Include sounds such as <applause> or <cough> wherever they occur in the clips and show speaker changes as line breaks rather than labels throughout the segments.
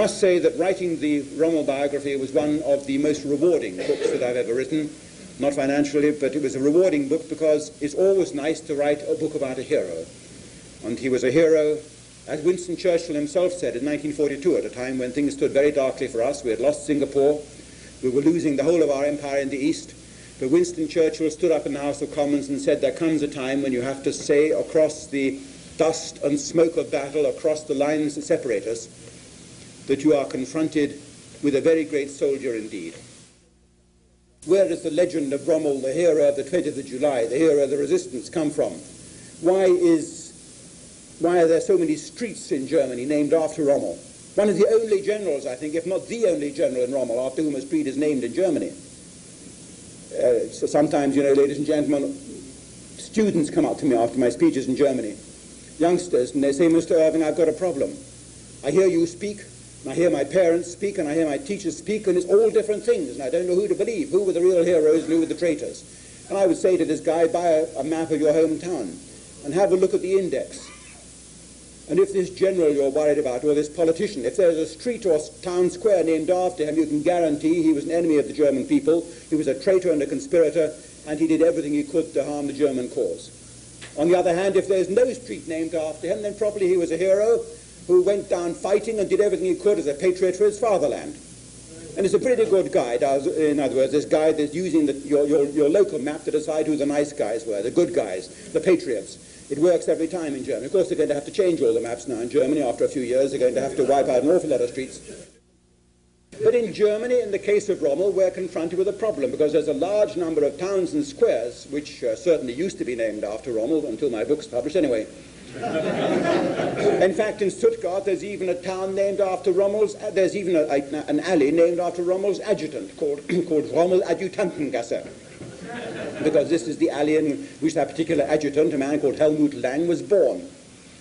I must say that writing the Rommel biography was one of the most rewarding books that I've ever written. Not financially, but it was a rewarding book because it's always nice to write a book about a hero. And he was a hero, as Winston Churchill himself said in 1942, at a time when things stood very darkly for us. We had lost Singapore. We were losing the whole of our empire in the East. But Winston Churchill stood up in the House of Commons and said, There comes a time when you have to say across the dust and smoke of battle, across the lines that separate us, that you are confronted with a very great soldier indeed. Where does the legend of Rommel, the hero of the 20th of July, the hero of the resistance, come from? Why, is, why are there so many streets in Germany named after Rommel? One of the only generals, I think, if not the only general in Rommel, after whom a street is named in Germany. Uh, so sometimes, you know, ladies and gentlemen, students come up to me after my speeches in Germany, youngsters, and they say, Mr. Irving, I've got a problem. I hear you speak, and I hear my parents speak, and I hear my teachers speak, and it's all different things, and I don't know who to believe, who were the real heroes and who were the traitors. And I would say to this guy, buy a, a map of your hometown and have a look at the index. And if this general you're worried about, or this politician, if there's a street or town square named after him, you can guarantee he was an enemy of the German people, he was a traitor and a conspirator, and he did everything he could to harm the German cause. On the other hand, if there's no street named after him, then probably he was a hero who went down fighting and did everything he could as a patriot for his fatherland. And it's a pretty good guide. In other words, this guide that's using the, your, your, your local map to decide who the nice guys were, the good guys, the patriots. It works every time in Germany. Of course, they're going to have to change all the maps now in Germany after a few years. They're going to have to wipe out an awful lot of streets. But in Germany, in the case of Rommel, we're confronted with a problem because there's a large number of towns and squares which uh, certainly used to be named after Rommel until my book's published anyway. In fact, in Stuttgart, there's even a town named after Rommel's, uh, there's even a, a, an alley named after Rommel's adjutant called, <clears throat> called Rommel Adjutantengasse because this is the alley in which that particular adjutant, a man called Helmut Lang, was born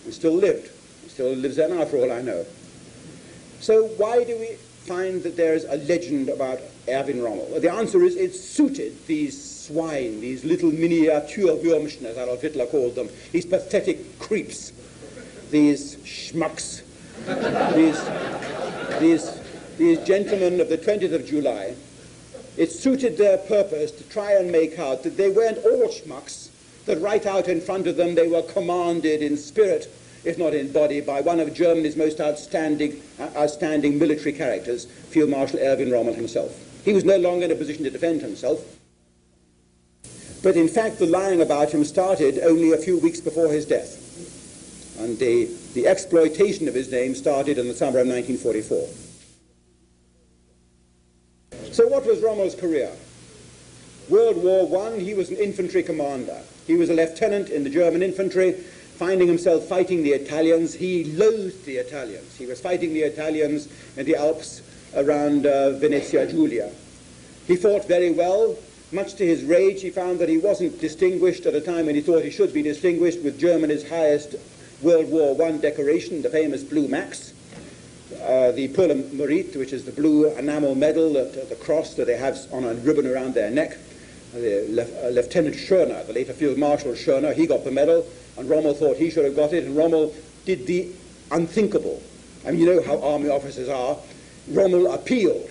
and still lived. He still lives there now, for all I know. So why do we find that there is a legend about Erwin Rommel? The answer is it suited these swine, these little miniature Miniaturwürmchen, as Adolf Hitler called them, these pathetic creeps, these schmucks, these, these, these gentlemen of the 20th of July, it suited their purpose to try and make out that they weren't all schmucks, that right out in front of them they were commanded in spirit, if not in body, by one of Germany's most outstanding, outstanding military characters, Field Marshal Erwin Rommel himself. He was no longer in a position to defend himself. But in fact, the lying about him started only a few weeks before his death. And the, the exploitation of his name started in the summer of 1944. So what was Rommel's career? World War I, he was an infantry commander. He was a lieutenant in the German infantry, finding himself fighting the Italians. He loathed the Italians. He was fighting the Italians in the Alps around uh, Venezia Giulia. He fought very well. Much to his rage, he found that he wasn't distinguished at a time when he thought he should be distinguished with Germany's highest World War I decoration, the famous Blue Max uh, the Pour le Mérite, which is the blue enamel medal, that, uh, the cross that they have on a ribbon around their neck. Uh, uh, Lieutenant Schörner, the later Field Marshal Schörner, he got the medal, and Rommel thought he should have got it, and Rommel did the unthinkable. I mean, you know how army officers are. Rommel appealed.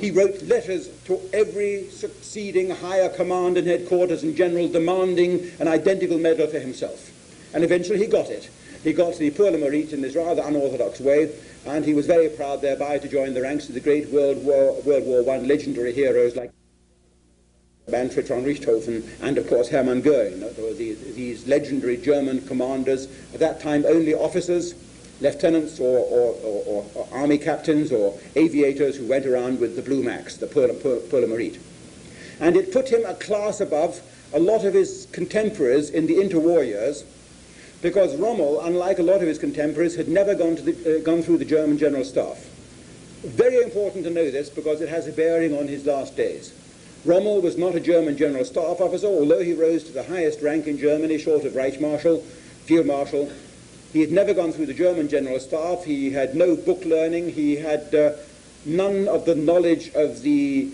He wrote letters to every succeeding higher command and headquarters and general demanding an identical medal for himself. And eventually he got it. He got the Pour le Mérite in this rather unorthodox way, and he was very proud thereby to join the ranks of the great World War, World War I legendary heroes like Manfred von Richthofen and, of course, Hermann Goering. These, these legendary German commanders, at that time only officers, lieutenants or, or, or, or, army captains or aviators who went around with the Blue Max, the Pour le And it put him a class above a lot of his contemporaries in the interwar years, because Rommel, unlike a lot of his contemporaries, had never gone, the, uh, gone through the German General Staff. Very important to know this because it has a bearing on his last days. Rommel was not a German General Staff officer, although he rose to the highest rank in Germany, short of Reich Marshal, Field Marshal. He had never gone through the German General Staff. He had no book learning. He had uh, none of the knowledge of the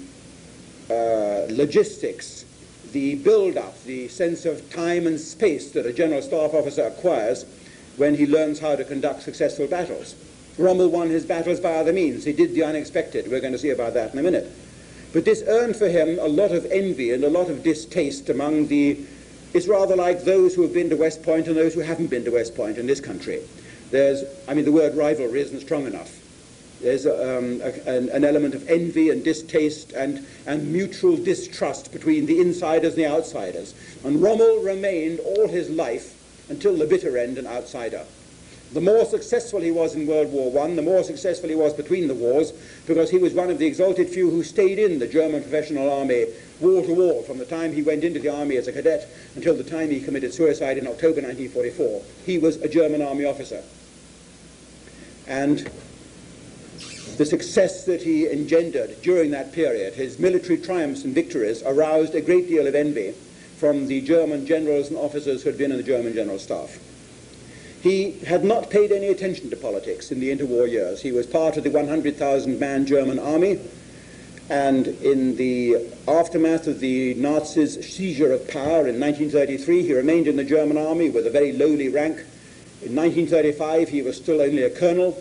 uh, logistics the build-up, the sense of time and space that a general staff officer acquires when he learns how to conduct successful battles. Rommel won his battles by other means. He did the unexpected. We're going to see about that in a minute. But this earned for him a lot of envy and a lot of distaste among the. It's rather like those who have been to West Point and those who haven't been to West Point in this country. There's, I mean, the word rivalry isn't strong enough. There's um, a, an, an, element of envy and distaste and, and mutual distrust between the insiders and the outsiders. And Rommel remained all his life, until the bitter end, an outsider. The more successful he was in World War I, the more successful he was between the wars, because he was one of the exalted few who stayed in the German professional army wall to wall from the time he went into the army as a cadet until the time he committed suicide in October 1944. He was a German army officer. And the success that he engendered during that period, his military triumphs and victories, aroused a great deal of envy from the German generals and officers who had been in the German general staff. He had not paid any attention to politics in the interwar years. He was part of the 100,000 man German army, and in the aftermath of the Nazis' seizure of power in 1933, he remained in the German army with a very lowly rank. In 1935, he was still only a colonel,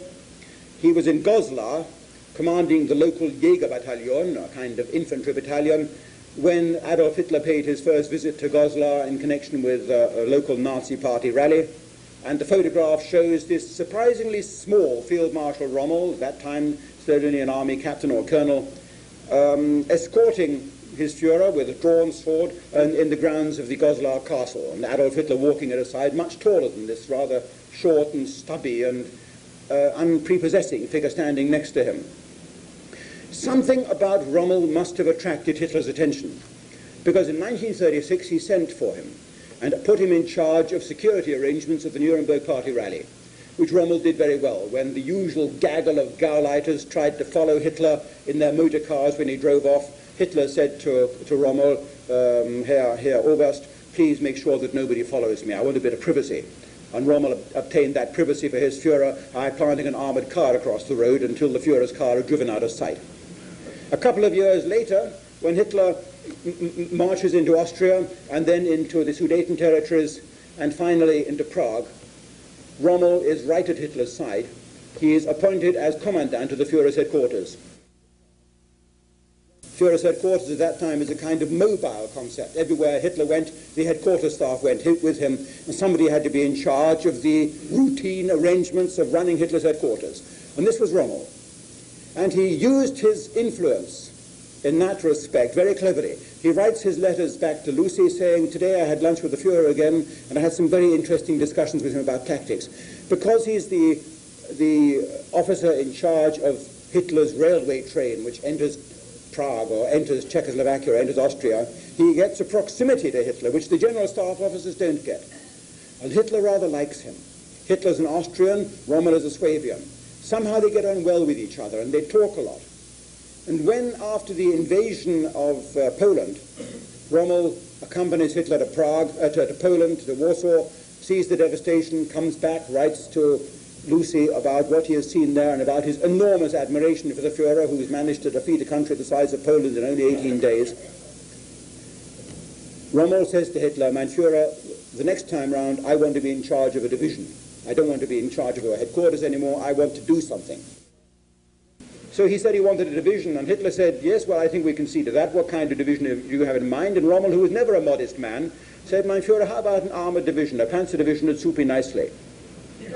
he was in Goslar, commanding the local Jäger battalion, a kind of infantry battalion, when Adolf Hitler paid his first visit to Goslar in connection with uh, a local Nazi party rally. And the photograph shows this surprisingly small Field Marshal Rommel, at that time still only an army captain or colonel, um, escorting his Fuhrer with a drawn sword and in the grounds of the Goslar castle, and Adolf Hitler walking at his side, much taller than this rather short and stubby and uh, unprepossessing figure standing next to him. Something about Rommel must have attracted Hitler's attention, because in 1936 he sent for him and put him in charge of security arrangements at the Nuremberg Party rally, which Rommel did very well. When the usual gaggle of Gauleiters tried to follow Hitler in their motor cars when he drove off, Hitler said to, to Rommel, um, Herr, Oberst, please make sure that nobody follows me. I want a bit of privacy and Rommel obtained that privacy for his Fuhrer by planting an armoured car across the road until the Fuhrer's car had driven out of sight. A couple of years later, when Hitler marches into Austria and then into the Sudeten territories and finally into Prague, Rommel is right at Hitler's side. He is appointed as commandant of the Fuhrer's headquarters. Führer's headquarters at that time is a kind of mobile concept. Everywhere Hitler went, the headquarters staff went with him, and somebody had to be in charge of the routine arrangements of running Hitler's headquarters. And this was Rommel. And he used his influence in that respect very cleverly. He writes his letters back to Lucy saying, Today I had lunch with the Fuhrer again, and I had some very interesting discussions with him about tactics. Because he's the, the officer in charge of Hitler's railway train, which enters Prague or enters Czechoslovakia or enters Austria, he gets a proximity to Hitler, which the general staff officers don't get. And Hitler rather likes him. Hitler's an Austrian, Rommel is a Swabian. Somehow they get on well with each other and they talk a lot. And when, after the invasion of uh, Poland, Rommel accompanies Hitler to Prague, uh, to, to Poland, to Warsaw, sees the devastation, comes back, writes to Lucy about what he has seen there and about his enormous admiration for the Fuhrer who has managed to defeat a country the size of Poland in only 18 days. Rommel says to Hitler, Mein Fuhrer, the next time round I want to be in charge of a division. I don't want to be in charge of your headquarters anymore. I want to do something. So he said he wanted a division, and Hitler said, yes, well, I think we can see to that. What kind of division do you have in mind? And Rommel, who was never a modest man, said, Mein Fuhrer, how about an armored division, a panzer division would suit me nicely.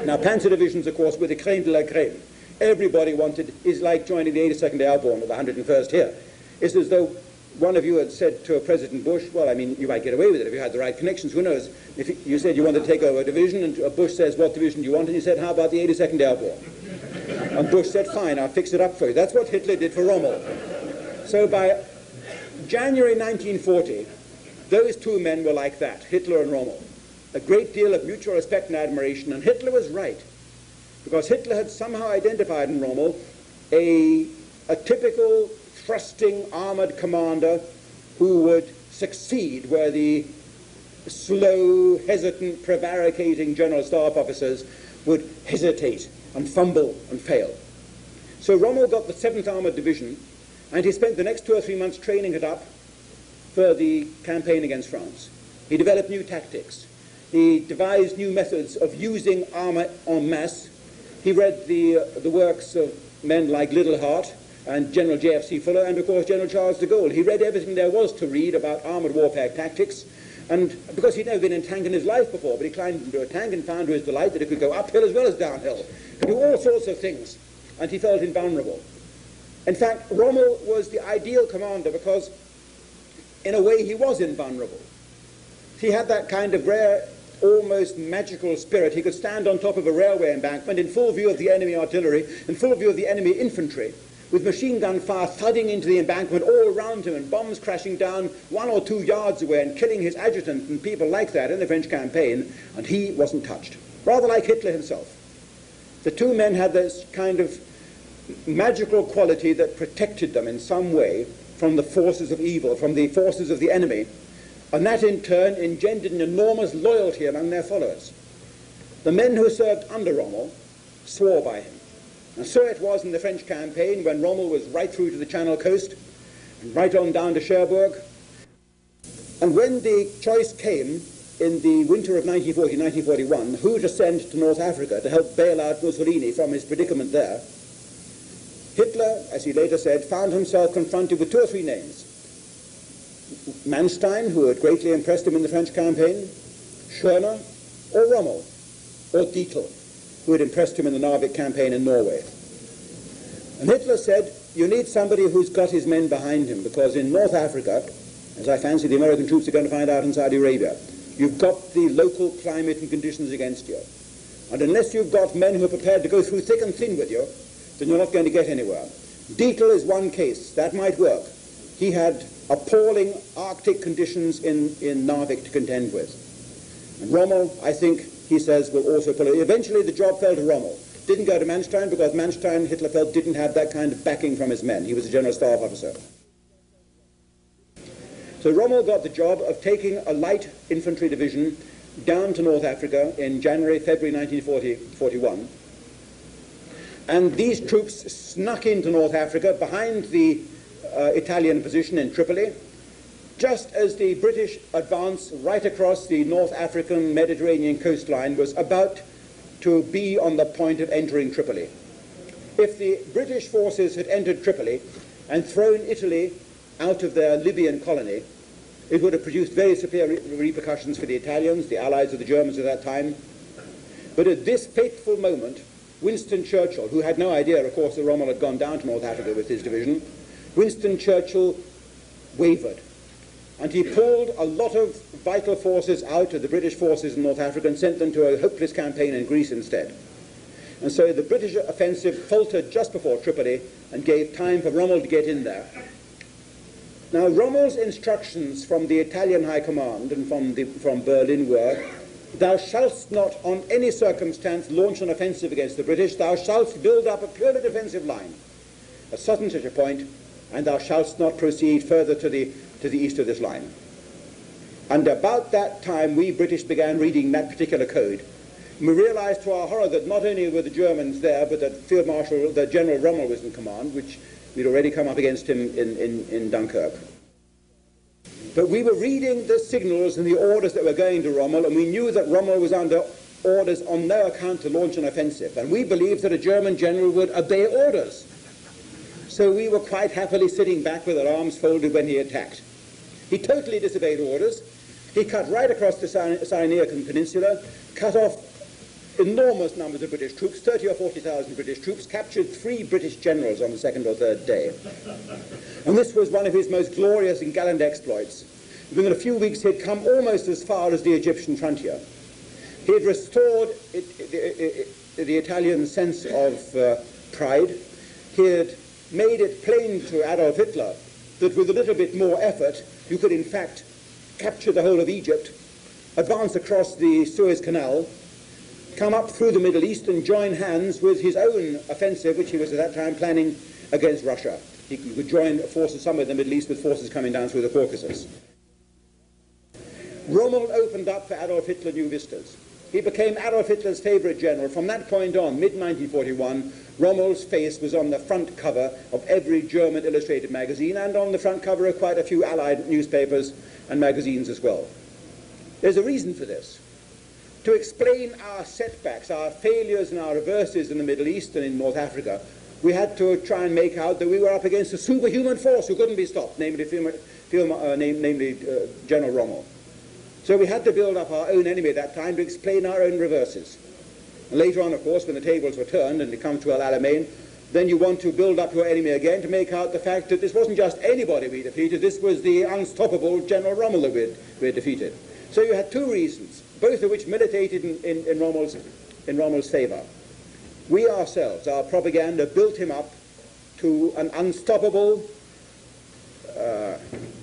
Now, Panzer divisions, of course, were the creme de la creme. Everybody wanted, is like joining the 82nd Airborne or the 101st here. It's as though one of you had said to President Bush, well, I mean, you might get away with it if you had the right connections, who knows? If you said you wanted to take over a division, and Bush says, what division do you want? And you said, how about the 82nd Airborne? And Bush said, fine, I'll fix it up for you. That's what Hitler did for Rommel. So by January 1940, those two men were like that, Hitler and Rommel a great deal of mutual respect and admiration, and Hitler was right, because Hitler had somehow identified in Rommel a, a typical thrusting armored commander who would succeed where the slow, hesitant, prevaricating general staff officers would hesitate and fumble and fail. So Rommel got the 7th Armored Division, and he spent the next two or three months training it up for the campaign against France. He developed new tactics. He devised new methods of using armor en masse. He read the, uh, the works of men like Liddell Hart and General J.F.C. Fuller and, of course, General Charles de Gaulle. He read everything there was to read about armored warfare tactics, and because he'd never been in tank in his life before, but he climbed into a tank and found to his delight that it could go uphill as well as downhill, could do all sorts of things, and he felt invulnerable. In fact, Rommel was the ideal commander because, in a way, he was invulnerable. He had that kind of rare, almost magical spirit. He could stand on top of a railway embankment in full view of the enemy artillery, in full view of the enemy infantry, with machine gun fire thudding into the embankment all around him and bombs crashing down one or two yards away and killing his adjutant and people like that in the French campaign, and he wasn't touched. Rather like Hitler himself. The two men had this kind of magical quality that protected them in some way from the forces of evil, from the forces of the enemy, and that in turn engendered an enormous loyalty among their followers. The men who served under Rommel swore by him. And so it was in the French campaign when Rommel was right through to the Channel coast and right on down to Cherbourg. And when the choice came in the winter of 1940-1941 who to send to North Africa to help bail out Mussolini from his predicament there, Hitler, as he later said, found himself confronted with two or three names. Manstein, who had greatly impressed him in the French campaign, Schörner, or Rommel, or Dietl, who had impressed him in the Narvik campaign in Norway. And Hitler said, you need somebody who's got his men behind him, because in North Africa, as I fancy the American troops are going to find out in Saudi Arabia, you've got the local climate and conditions against you. And unless you've got men who are prepared to go through thick and thin with you, then you're not going to get anywhere. Dietl is one case. That might work. He had appalling Arctic conditions in, in Narvik to contend with. And Rommel, I think, he says, will also it. Eventually, the job fell to Rommel. Didn't go to Manstein because Manstein, Hitler felt, didn't have that kind of backing from his men. He was a general staff officer. So Rommel got the job of taking a light infantry division down to North Africa in January, February 1941 and these troops snuck into North Africa behind the uh, Italian position in Tripoli, just as the British advance right across the North African Mediterranean coastline was about to be on the point of entering Tripoli. If the British forces had entered Tripoli and thrown Italy out of their Libyan colony, it would have produced very severe re repercussions for the Italians, the allies of the Germans at that time. But at this fateful moment, Winston Churchill, who had no idea, of course, that Rommel had gone down to North Africa with his division, Winston Churchill wavered. And he pulled a lot of vital forces out of the British forces in North Africa and sent them to a hopeless campaign in Greece instead. And so the British offensive faltered just before Tripoli and gave time for Rommel to get in there. Now, Rommel's instructions from the Italian High Command and from, the, from Berlin were Thou shalt not on any circumstance launch an offensive against the British. Thou shalt build up a purely defensive line at and such a point, and thou shalt not proceed further to the, to the east of this line. And about that time, we British began reading that particular code. we realized to our horror that not only were the Germans there, but that Field Marshal, that General Rommel was in command, which we'd already come up against him in, in, in Dunkirk. But we were reading the signals and the orders that were going to Rommel, and we knew that Rommel was under orders on no account to launch an offensive. And we believed that a German general would obey orders. So we were quite happily sitting back with our arms folded when he attacked. He totally disobeyed orders. He cut right across the Cyrenaican Peninsula, cut off enormous numbers of British troops, 30 or 40,000 British troops, captured three British generals on the second or third day. And this was one of his most glorious and gallant exploits. Within a few weeks, he had come almost as far as the Egyptian frontier. He had restored it, it, it, the Italian sense of uh, pride. He had made it plain to Adolf Hitler that with a little bit more effort, you could in fact capture the whole of Egypt, advance across the Suez Canal, come up through the Middle East and join hands with his own offensive, which he was at that time planning against Russia. He could join forces somewhere in the Middle East with forces coming down through the Caucasus. Rommel opened up for Adolf Hitler new vistas. He became Adolf Hitler's favorite general. From that point on, mid-1941, Rommel's face was on the front cover of every German illustrated magazine and on the front cover of quite a few Allied newspapers and magazines as well. There's a reason for this. to explain our setbacks, our failures and our reverses in the Middle East and in North Africa, we had to try and make out that we were up against a superhuman force who couldn't be stopped, namely, uh, namely uh, General Rommel. So we had to build up our own enemy at that time to explain our own reverses. And later on, of course, when the tables were turned and it comes to El Alamein, then you want to build up your enemy again to make out the fact that this wasn't just anybody we defeated, this was the unstoppable General Rommel that we we defeated. So you had two reasons both of which militated in, in, in Rommel's, in Rommel's favor. We ourselves, our propaganda, built him up to an unstoppable, uh,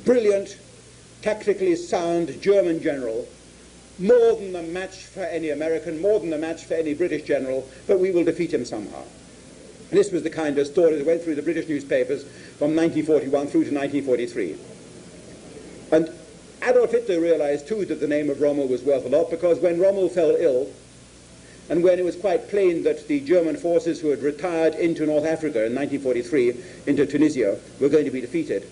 brilliant, tactically sound German general, more than a match for any American, more than a match for any British general, but we will defeat him somehow. And this was the kind of story that went through the British newspapers from 1941 through to 1943. And Adolf Hitler realized too that the name of Rommel was worth a lot because when Rommel fell ill, and when it was quite plain that the German forces who had retired into North Africa in 1943, into Tunisia, were going to be defeated,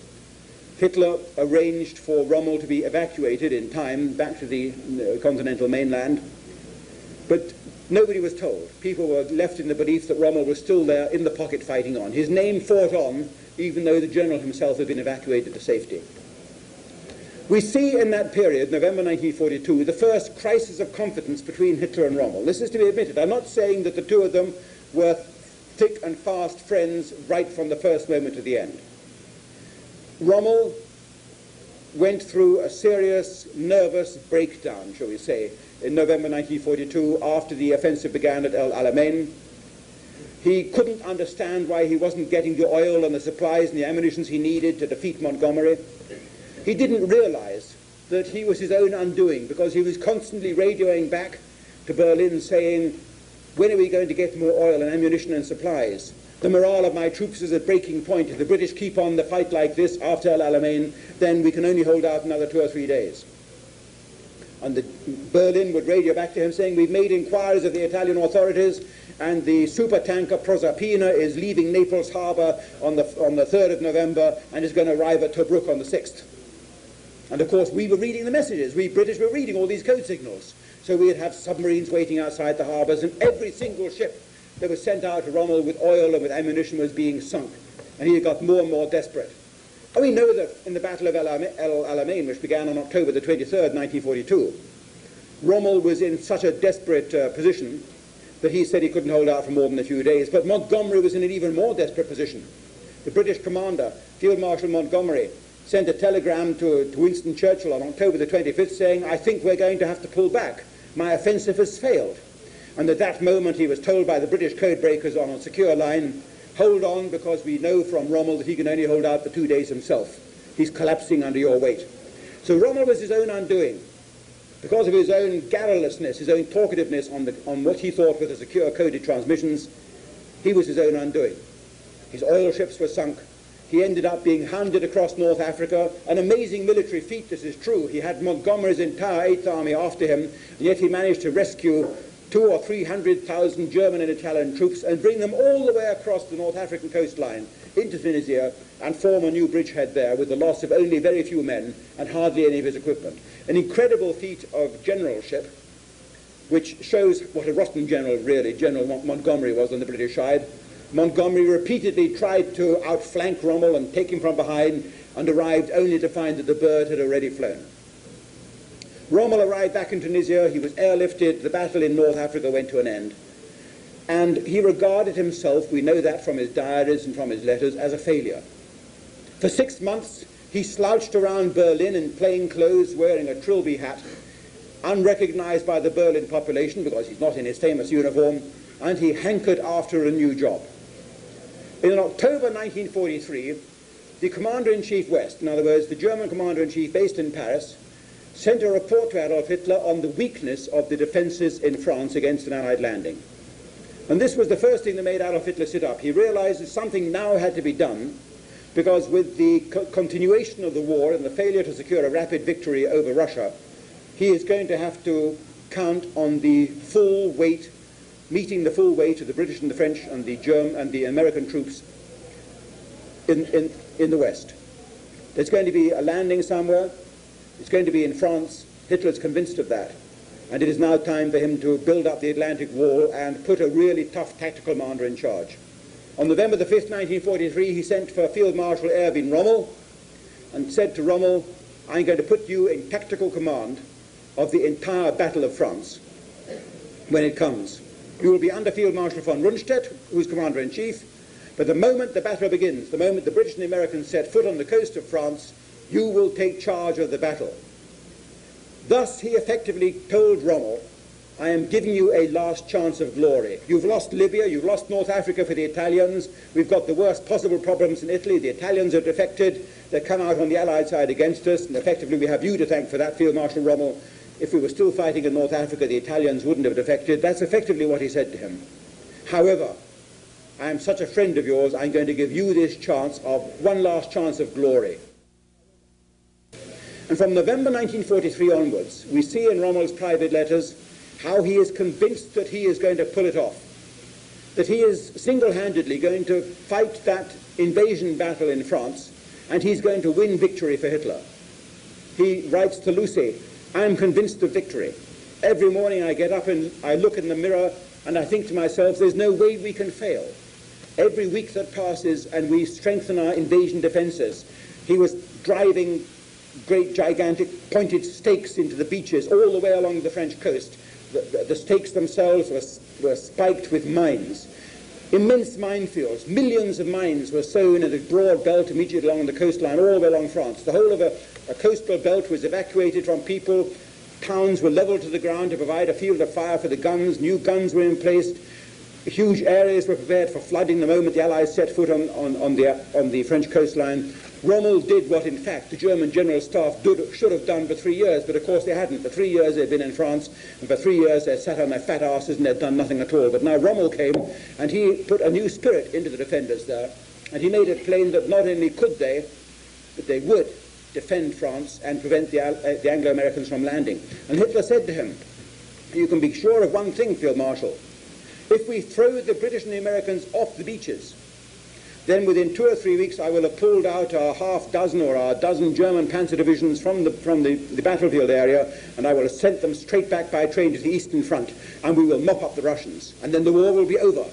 Hitler arranged for Rommel to be evacuated in time back to the uh, continental mainland. But nobody was told. People were left in the belief that Rommel was still there in the pocket fighting on. His name fought on, even though the general himself had been evacuated to safety. We see in that period, November 1942, the first crisis of confidence between Hitler and Rommel. This is to be admitted. I'm not saying that the two of them were thick and fast friends right from the first moment to the end. Rommel went through a serious nervous breakdown, shall we say, in November 1942 after the offensive began at El Alamein. He couldn't understand why he wasn't getting the oil and the supplies and the ammunition he needed to defeat Montgomery. He didn't realize that he was his own undoing because he was constantly radioing back to Berlin saying, when are we going to get more oil and ammunition and supplies? The morale of my troops is at breaking point. If the British keep on the fight like this after El Alamein, then we can only hold out another two or three days. And the, Berlin would radio back to him saying, we've made inquiries of the Italian authorities and the supertanker Proserpina is leaving Naples harbor on the, on the 3rd of November and is going to arrive at Tobruk on the 6th. And of course, we were reading the messages. We British were reading all these code signals. So we'd have submarines waiting outside the harbours, and every single ship that was sent out to Rommel with oil and with ammunition was being sunk. And he got more and more desperate. And we know that in the Battle of El Alamein, which began on October the 23rd, 1942, Rommel was in such a desperate uh, position that he said he couldn't hold out for more than a few days. But Montgomery was in an even more desperate position. The British commander, Field Marshal Montgomery, sent a telegram to, to Winston Churchill on October the 25th saying, I think we're going to have to pull back. My offensive has failed. And at that moment he was told by the British code breakers on a secure line, hold on because we know from Rommel that he can only hold out for two days himself. He's collapsing under your weight. So Rommel was his own undoing. Because of his own garrulousness, his own talkativeness on, the, on what he thought were the secure coded transmissions, he was his own undoing. His oil ships were sunk, he ended up being hounded across North Africa. An amazing military feat, this is true. He had Montgomery's entire Eighth Army after him, and yet he managed to rescue two or three hundred thousand German and Italian troops and bring them all the way across the North African coastline into Tunisia and form a new bridgehead there with the loss of only very few men and hardly any of his equipment. An incredible feat of generalship, which shows what a rotten general, really, General Montgomery was on the British side. Montgomery repeatedly tried to outflank Rommel and take him from behind and arrived only to find that the bird had already flown. Rommel arrived back in Tunisia, he was airlifted, the battle in North Africa went to an end. And he regarded himself, we know that from his diaries and from his letters, as a failure. For six months, he slouched around Berlin in plain clothes, wearing a trilby hat, unrecognized by the Berlin population because he's not in his famous uniform, and he hankered after a new job. In October 1943, the Commander-in-Chief West, in other words, the German Commander-in-Chief based in Paris, sent a report to Adolf Hitler on the weakness of the defenses in France against an Allied landing. And this was the first thing that made Adolf Hitler sit up. He realized that something now had to be done because with the co continuation of the war and the failure to secure a rapid victory over Russia, he is going to have to count on the full weight meeting the full weight of the British and the French and the German and the American troops in, in, in the West. There's going to be a landing somewhere. It's going to be in France. Hitler's convinced of that. and it is now time for him to build up the Atlantic Wall and put a really tough tactical commander in charge. On November the 5th, 1943, he sent for Field Marshal Erwin Rommel and said to Rommel, I'm going to put you in tactical command of the entire Battle of France when it comes. You will be under Field Marshal von Rundstedt, who is Commander-in-Chief, but the moment the battle begins, the moment the British and the Americans set foot on the coast of France, you will take charge of the battle. Thus he effectively told Rommel, I am giving you a last chance of glory. You've lost Libya, you've lost North Africa for the Italians, we've got the worst possible problems in Italy, the Italians have defected, they come out on the Allied side against us, and effectively we have you to thank for that, Field Marshal Rommel. If we were still fighting in North Africa, the Italians wouldn't have defected. That's effectively what he said to him. However, I am such a friend of yours, I'm going to give you this chance of one last chance of glory. And from November 1943 onwards, we see in Rommel's private letters how he is convinced that he is going to pull it off, that he is single-handedly going to fight that invasion battle in France, and he's going to win victory for Hitler. He writes to Lucy, I am convinced of victory. Every morning I get up and I look in the mirror and I think to myself, there's no way we can fail. Every week that passes and we strengthen our invasion defenses. He was driving great gigantic pointed stakes into the beaches all the way along the French coast. The, the, the stakes themselves were, were spiked with mines. Immense minefields, millions of mines were sown in a broad belt immediately along the coastline, all the way along France. The whole of a, a coastal belt was evacuated from people. Towns were leveled to the ground to provide a field of fire for the guns. New guns were in place. Huge areas were prepared for flooding the moment the Allies set foot on, on, on, the, on the French coastline. Rommel did what, in fact, the German General Staff did, should have done for three years, but of course they hadn't. For three years they'd been in France, and for three years they'd sat on their fat asses and they'd done nothing at all. But now Rommel came, and he put a new spirit into the defenders there, and he made it plain that not only could they, but they would defend France and prevent the, uh, the Anglo-Americans from landing. And Hitler said to him, you can be sure of one thing, Field Marshal, if we throw the British and the Americans off the beaches, then within two or three weeks I will have pulled out a half dozen or a dozen German panzer divisions from the, from the, the battlefield area and I will have sent them straight back by train to the Eastern Front and we will mop up the Russians and then the war will be over.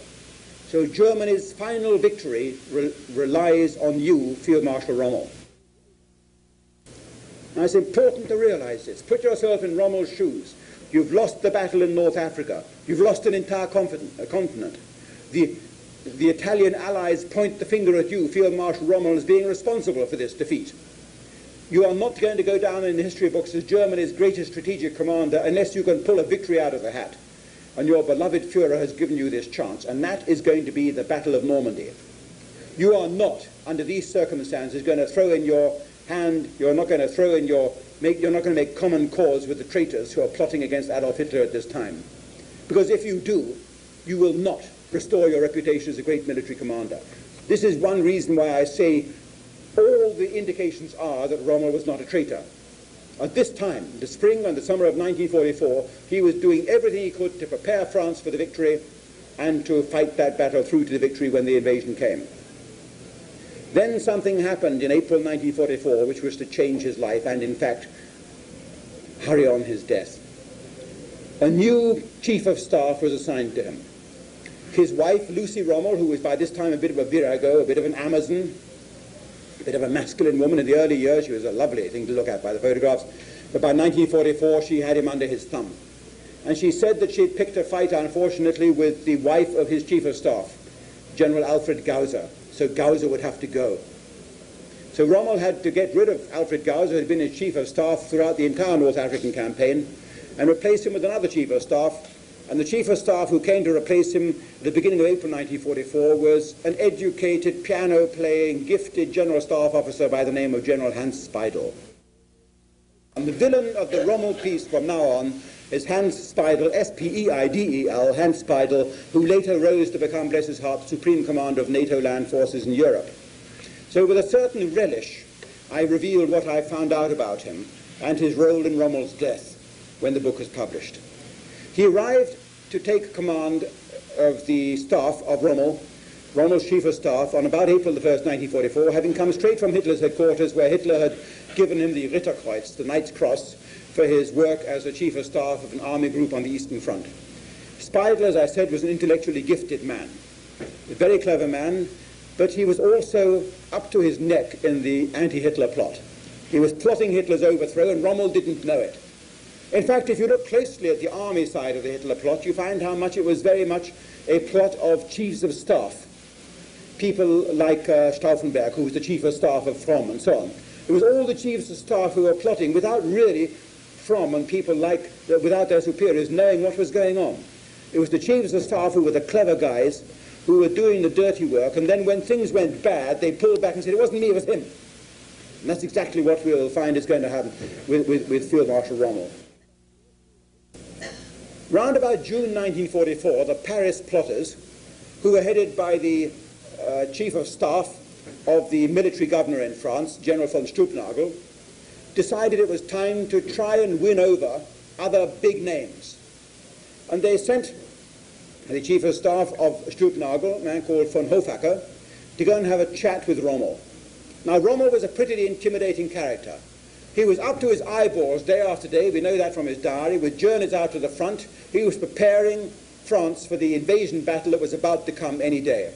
So Germany's final victory re relies on you, Field Marshal Rommel. Now it's important to realize this. Put yourself in Rommel's shoes. You've lost the battle in North Africa. You've lost an entire uh, continent. The, the Italian allies point the finger at you, Field Marshal Rommel, as being responsible for this defeat. You are not going to go down in the history books as Germany's greatest strategic commander unless you can pull a victory out of the hat. And your beloved Fuhrer has given you this chance, and that is going to be the Battle of Normandy. You are not, under these circumstances, going to throw in your hand, you're not going to throw in your make, you're not going to make common cause with the traitors who are plotting against Adolf Hitler at this time. Because if you do, you will not restore your reputation as a great military commander. This is one reason why I say all the indications are that Rommel was not a traitor. At this time, the spring and the summer of 1944, he was doing everything he could to prepare France for the victory and to fight that battle through to the victory when the invasion came. Then something happened in April 1944 which was to change his life and, in fact, hurry on his death. A new chief of staff was assigned to him. His wife, Lucy Rommel, who was by this time a bit of a virago, a bit of an Amazon, a bit of a masculine woman in the early years, she was a lovely thing to look at by the photographs, but by 1944 she had him under his thumb. And she said that she had picked a fight, unfortunately, with the wife of his chief of staff, General Alfred Gause, so Gause would have to go. So Rommel had to get rid of Alfred Gause, who had been his chief of staff throughout the entire North African campaign, and replace him with another chief of staff. And the chief of staff who came to replace him at the beginning of April 1944 was an educated, piano-playing, gifted general staff officer by the name of General Hans Speidel. And the villain of the Rommel piece from now on is Hans Speidel, S-P-E-I-D-E-L, Hans Speidel, who later rose to become, bless his heart, Supreme Commander of NATO land forces in Europe. So with a certain relish, I revealed what I found out about him and his role in Rommel's death when the book was published. He arrived to take command of the staff of Rommel Rommel's chief of staff, on about April the 1st, 1944, having come straight from Hitler's headquarters where Hitler had given him the Ritterkreuz, the Knight's Cross, for his work as the chief of staff of an army group on the Eastern Front. Speidel, as I said, was an intellectually gifted man, a very clever man, but he was also up to his neck in the anti-Hitler plot. He was plotting Hitler's overthrow, and Rommel didn't know it. In fact, if you look closely at the army side of the Hitler plot, you find how much it was very much a plot of chiefs of staff. People like uh, Stauffenberg, who was the chief of staff of Fromm, and so on. It was all the chiefs of staff who were plotting without really Fromm and people like, without their superiors knowing what was going on. It was the chiefs of staff who were the clever guys who were doing the dirty work, and then when things went bad, they pulled back and said, it wasn't me, it was him. And that's exactly what we'll find is going to happen with, with, with Field Marshal Rommel. Round about June 1944, the Paris plotters, who were headed by the uh, chief of staff of the military governor in France, General von Stülpnagel, decided it was time to try and win over other big names. And they sent the chief of staff of Stülpnagel, a man called von Hofacker, to go and have a chat with Rommel. Now, Rommel was a pretty intimidating character. He was up to his eyeballs day after day, we know that from his diary, with journeys out to the front. He was preparing France for the invasion battle that was about to come any day.